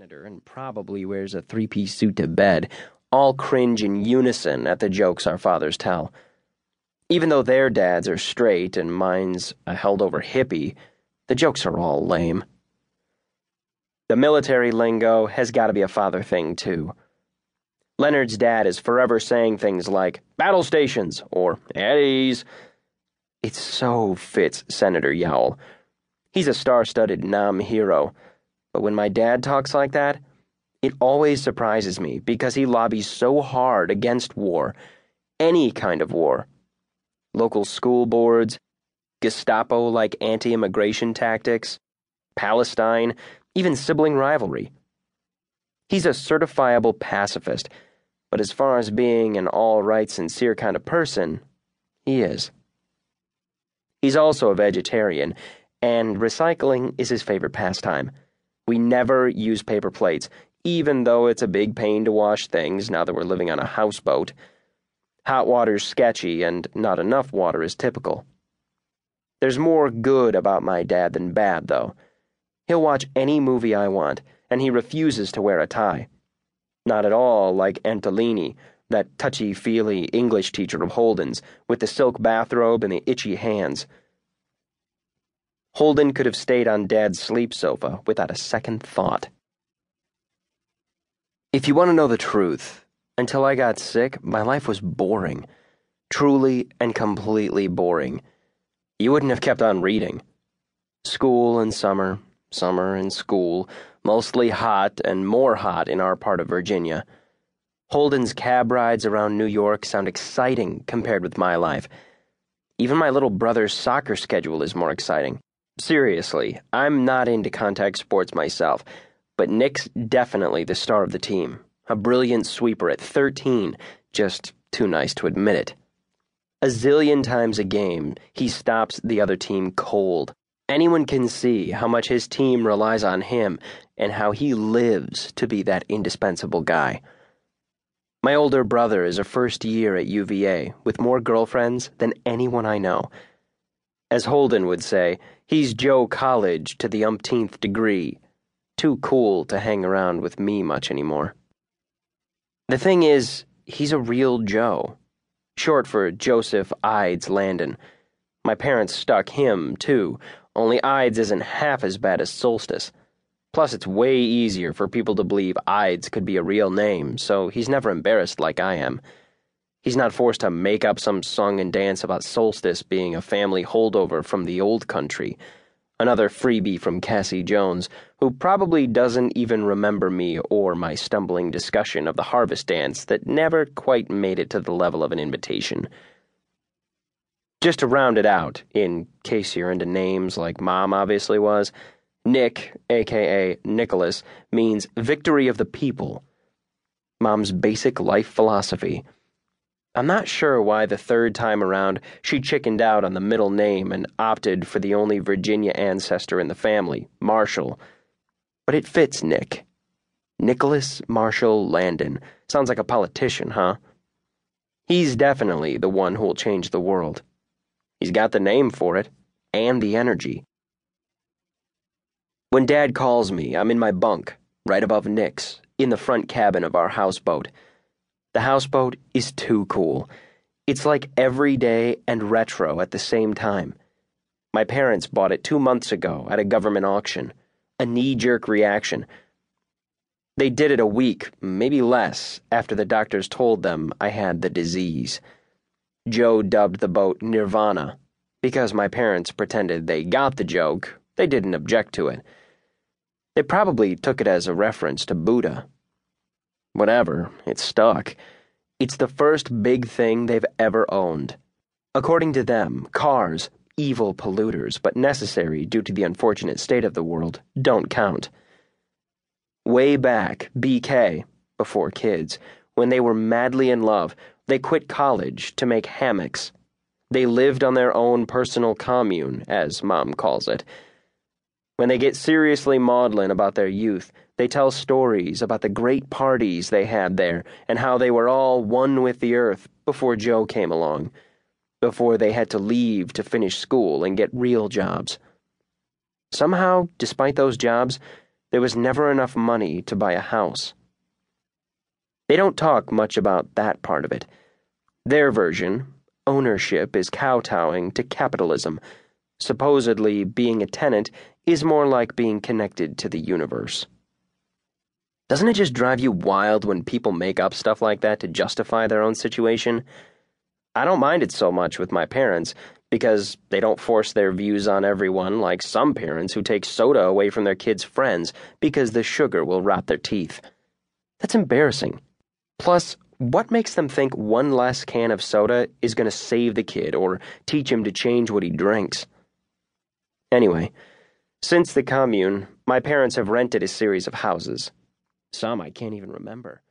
senator and probably wears a three piece suit to bed, all cringe in unison at the jokes our fathers tell. Even though their dads are straight and mine's a held over hippie, the jokes are all lame. The military lingo has got to be a father thing, too. Leonard's dad is forever saying things like battle stations or at ease. It so fits Senator Yowl. He's a star studded Nam hero but when my dad talks like that, it always surprises me because he lobbies so hard against war, any kind of war. Local school boards, Gestapo like anti immigration tactics, Palestine, even sibling rivalry. He's a certifiable pacifist, but as far as being an all right, sincere kind of person, he is. He's also a vegetarian, and recycling is his favorite pastime. We never use paper plates, even though it's a big pain to wash things now that we're living on a houseboat. Hot water's sketchy, and not enough water is typical. There's more good about my dad than bad, though. He'll watch any movie I want, and he refuses to wear a tie. Not at all like Antolini, that touchy feely English teacher of Holden's, with the silk bathrobe and the itchy hands. Holden could have stayed on Dad's sleep sofa without a second thought. If you want to know the truth, until I got sick, my life was boring. Truly and completely boring. You wouldn't have kept on reading. School and summer, summer and school, mostly hot and more hot in our part of Virginia. Holden's cab rides around New York sound exciting compared with my life. Even my little brother's soccer schedule is more exciting. Seriously, I'm not into contact sports myself, but Nick's definitely the star of the team. A brilliant sweeper at 13, just too nice to admit it. A zillion times a game, he stops the other team cold. Anyone can see how much his team relies on him and how he lives to be that indispensable guy. My older brother is a first year at UVA with more girlfriends than anyone I know. As Holden would say, he's Joe College to the umpteenth degree. Too cool to hang around with me much anymore. The thing is, he's a real Joe. Short for Joseph Ides Landon. My parents stuck him, too, only Ides isn't half as bad as Solstice. Plus, it's way easier for people to believe Ides could be a real name, so he's never embarrassed like I am. He's not forced to make up some song and dance about Solstice being a family holdover from the old country. Another freebie from Cassie Jones, who probably doesn't even remember me or my stumbling discussion of the harvest dance that never quite made it to the level of an invitation. Just to round it out, in case you're into names like Mom obviously was, Nick, aka Nicholas, means victory of the people. Mom's basic life philosophy. I'm not sure why the third time around she chickened out on the middle name and opted for the only Virginia ancestor in the family, Marshall. But it fits Nick. Nicholas Marshall Landon. Sounds like a politician, huh? He's definitely the one who'll change the world. He's got the name for it, and the energy. When Dad calls me, I'm in my bunk, right above Nick's, in the front cabin of our houseboat. The houseboat is too cool. It's like everyday and retro at the same time. My parents bought it two months ago at a government auction. A knee jerk reaction. They did it a week, maybe less, after the doctors told them I had the disease. Joe dubbed the boat Nirvana. Because my parents pretended they got the joke, they didn't object to it. They probably took it as a reference to Buddha. Whatever, it's stuck. It's the first big thing they've ever owned. According to them, cars, evil polluters, but necessary due to the unfortunate state of the world, don't count. Way back, BK, before kids, when they were madly in love, they quit college to make hammocks. They lived on their own personal commune, as Mom calls it. When they get seriously maudlin about their youth, they tell stories about the great parties they had there and how they were all one with the earth before Joe came along, before they had to leave to finish school and get real jobs. Somehow, despite those jobs, there was never enough money to buy a house. They don't talk much about that part of it. Their version, ownership, is kowtowing to capitalism. Supposedly, being a tenant is more like being connected to the universe. Doesn't it just drive you wild when people make up stuff like that to justify their own situation? I don't mind it so much with my parents because they don't force their views on everyone like some parents who take soda away from their kids' friends because the sugar will rot their teeth. That's embarrassing. Plus, what makes them think one less can of soda is going to save the kid or teach him to change what he drinks? Anyway, since the commune, my parents have rented a series of houses. Some I can't even remember.